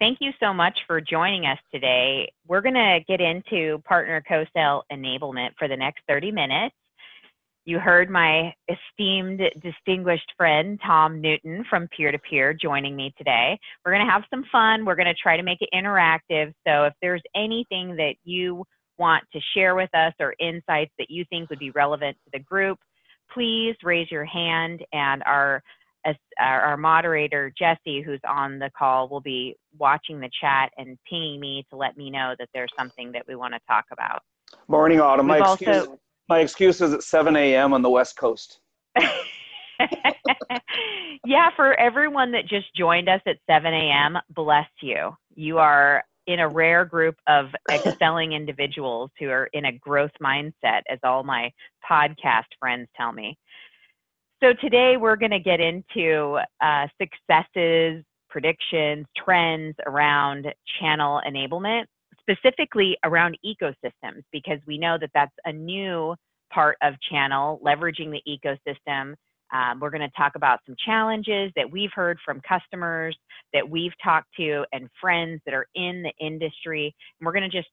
thank you so much for joining us today. We're going to get into partner co-sell enablement for the next 30 minutes. You heard my esteemed, distinguished friend, Tom Newton from Peer to Peer joining me today. We're going to have some fun. We're going to try to make it interactive. So if there's anything that you want to share with us or insights that you think would be relevant to the group, please raise your hand and our our moderator Jesse, who's on the call, will be watching the chat and pinging me to let me know that there's something that we want to talk about. Morning, Autum. My excuse, my excuse is at 7 a.m. on the West Coast. yeah, for everyone that just joined us at 7 a.m., bless you. You are in a rare group of excelling individuals who are in a growth mindset, as all my podcast friends tell me. So today we're going to get into uh, successes, predictions, trends around channel enablement, specifically around ecosystems, because we know that that's a new part of channel, leveraging the ecosystem um, we're going to talk about some challenges that we've heard from customers that we've talked to and friends that are in the industry. And we're going to just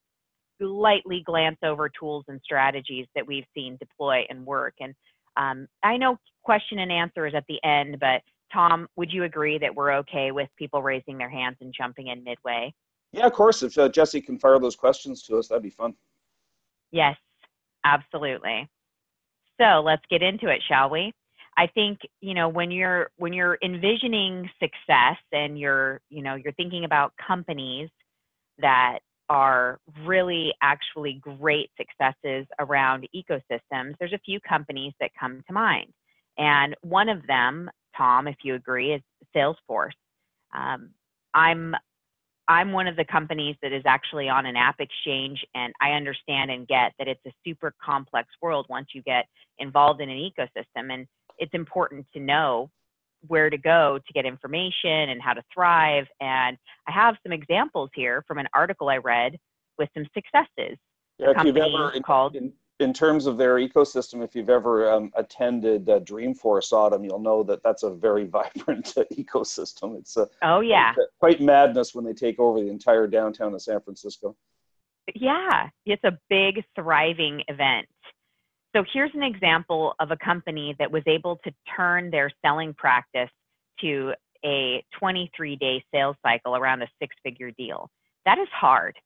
lightly glance over tools and strategies that we've seen deploy and work. And um, I know question and answer is at the end, but Tom, would you agree that we're okay with people raising their hands and jumping in midway? Yeah, of course. If uh, Jesse can fire those questions to us, that'd be fun. Yes, absolutely. So let's get into it, shall we? I think you know when you're when you're envisioning success and you're you know you're thinking about companies that are really actually great successes around ecosystems. There's a few companies that come to mind, and one of them, Tom, if you agree, is Salesforce. Um, I'm I'm one of the companies that is actually on an AppExchange, and I understand and get that it's a super complex world once you get involved in an ecosystem. And it's important to know where to go to get information and how to thrive. And I have some examples here from an article I read with some successes. Yeah, if you've ever in, called in, in, terms of their ecosystem, if you've ever um, attended uh, Dreamforce Autum, you'll know that that's a very vibrant uh, ecosystem. It's a oh yeah, quite madness when they take over the entire downtown of San Francisco. Yeah, it's a big thriving event. So here's an example of a company that was able to turn their selling practice to a 23 day sales cycle around a six figure deal. That is hard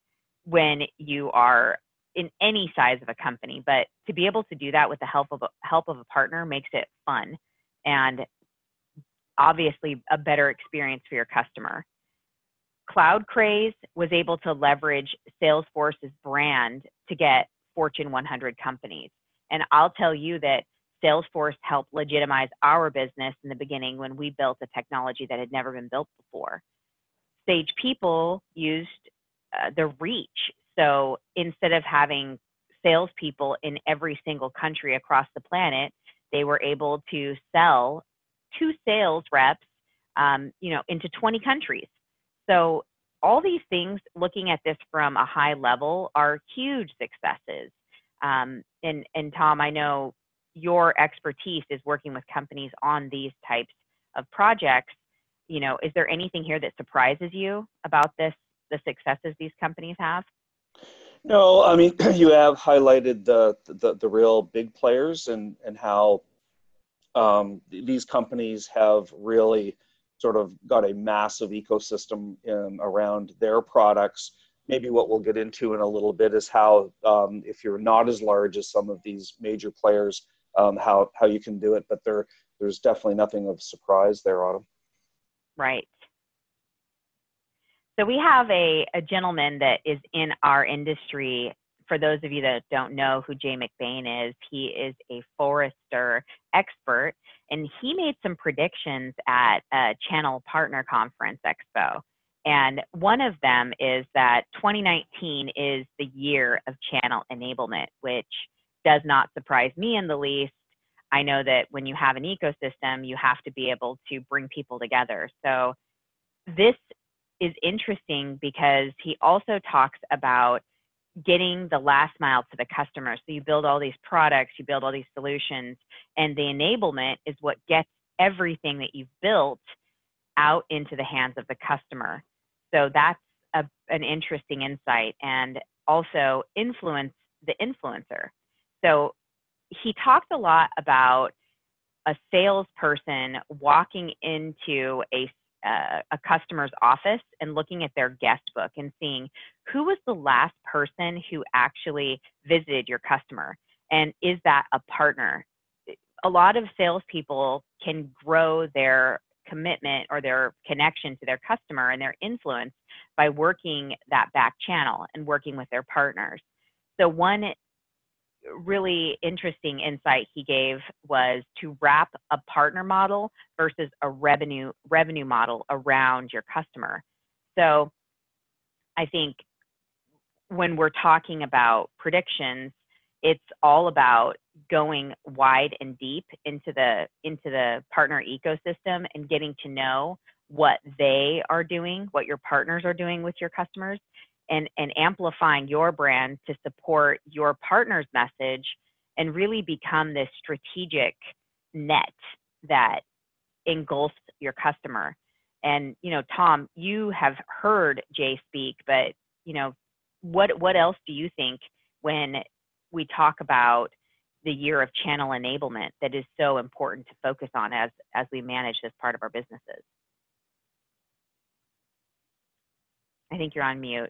when you are in any size of a company, but to be able to do that with the help of a, help of a partner makes it fun and obviously a better experience for your customer. CloudCraze was able to leverage Salesforce's brand to get Fortune 100 companies. And I'll tell you that Salesforce helped legitimize our business in the beginning when we built a technology that had never been built before. Sage People used uh, the reach. So instead of having salespeople in every single country across the planet, they were able to sell two sales reps, um, you know, into 20 countries. So all these things, looking at this from a high level, are huge successes. Um, and, and Tom, I know your expertise is working with companies on these types of projects. You know, is there anything here that surprises you about this, the successes these companies have? No, I mean you have highlighted the the, the real big players and and how um, these companies have really sort of got a massive ecosystem in, around their products maybe what we'll get into in a little bit is how um, if you're not as large as some of these major players um, how how you can do it but there there's definitely nothing of surprise there Autum. Right. So we have a, a gentleman that is in our industry. For those of you that don't know who Jay McBain is, he is a Forrester expert, and he made some predictions at a Channel Partner Conference Expo. And one of them is that 2019 is the year of channel enablement, which does not surprise me in the least. I know that when you have an ecosystem, you have to be able to bring people together. So this is interesting because he also talks about getting the last mile to the customer. So you build all these products, you build all these solutions, and the enablement is what gets everything that you've built out into the hands of the customer. So that's a, an interesting insight. And also influence the influencer. So he talked a lot about a salesperson walking into a uh, a customer's office and looking at their guest book and seeing who was the last person who actually visited your customer and is that a partner a lot of salespeople can grow their commitment or their connection to their customer and their influence by working that back channel and working with their partners so one really interesting insight he gave was to wrap a partner model versus a revenue revenue model around your customer. So I think when we're talking about predictions, it's all about going wide and deep into the into the partner ecosystem and getting to know what they are doing, what your partners are doing with your customers, and, and amplifying your brand to support your partner's message and really become this strategic net that engulfs your customer. And, you know, Tom, you have heard Jay speak, but, you know, what, what else do you think when we talk about the year of channel enablement that is so important to focus on as, as we manage this part of our businesses? I think you're on mute.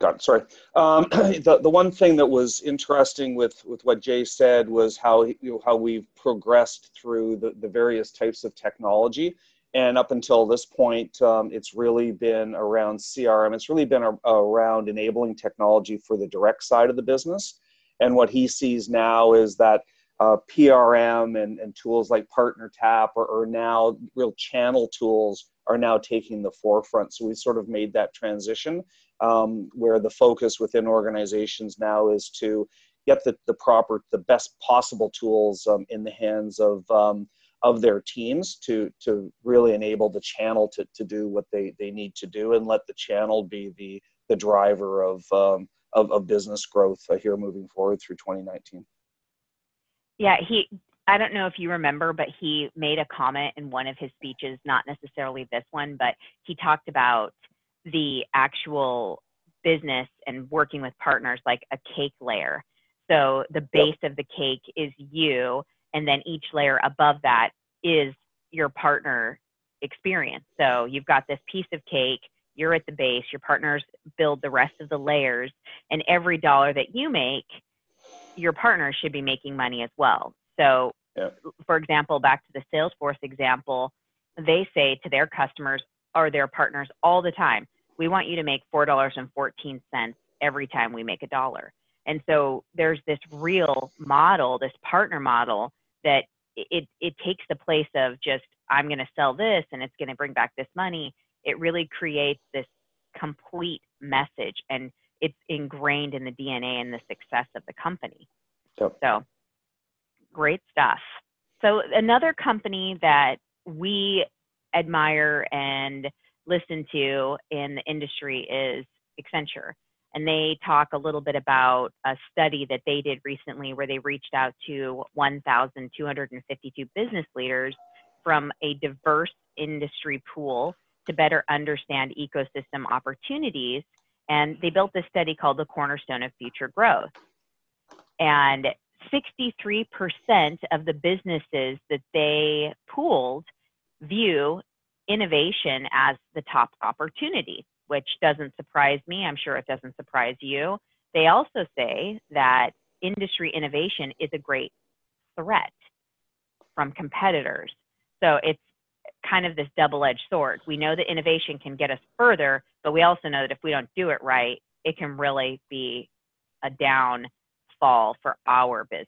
Got it. Sorry. Um, the the one thing that was interesting with with what Jay said was how you know, how we've progressed through the the various types of technology, and up until this point, um, it's really been around CRM. It's really been a, around enabling technology for the direct side of the business, and what he sees now is that. Uh, PRM and, and tools like PartnerTap are, are now real channel tools are now taking the forefront. So we sort of made that transition um, where the focus within organizations now is to get the, the proper, the best possible tools um, in the hands of, um, of their teams to, to really enable the channel to, to do what they, they need to do and let the channel be the, the driver of, um, of, of business growth uh, here moving forward through 2019. Yeah, he I don't know if you remember, but he made a comment in one of his speeches, not necessarily this one, but he talked about the actual business and working with partners like a cake layer. So the base yep. of the cake is you, and then each layer above that is your partner experience. So you've got this piece of cake, you're at the base, your partners build the rest of the layers, and every dollar that you make, your partner should be making money as well. So, yep. for example, back to the Salesforce example, they say to their customers or their partners all the time, we want you to make $4.14 every time we make a dollar. And so there's this real model, this partner model that it, it takes the place of just, I'm going to sell this and it's going to bring back this money. It really creates this complete message and it's ingrained in the DNA and the success of the company. Yep. So great stuff. So another company that we admire and listen to in the industry is Accenture. And they talk a little bit about a study that they did recently where they reached out to 1,252 business leaders from a diverse industry pool to better understand ecosystem opportunities. And they built this study called the Cornerstone of Future Growth. And 63% of the businesses that they pooled view innovation as the top opportunity, which doesn't surprise me. I'm sure it doesn't surprise you. They also say that industry innovation is a great threat from competitors. So it's kind of this double edged sword. We know that innovation can get us further, but we also know that if we don't do it right, it can really be a downfall for our business.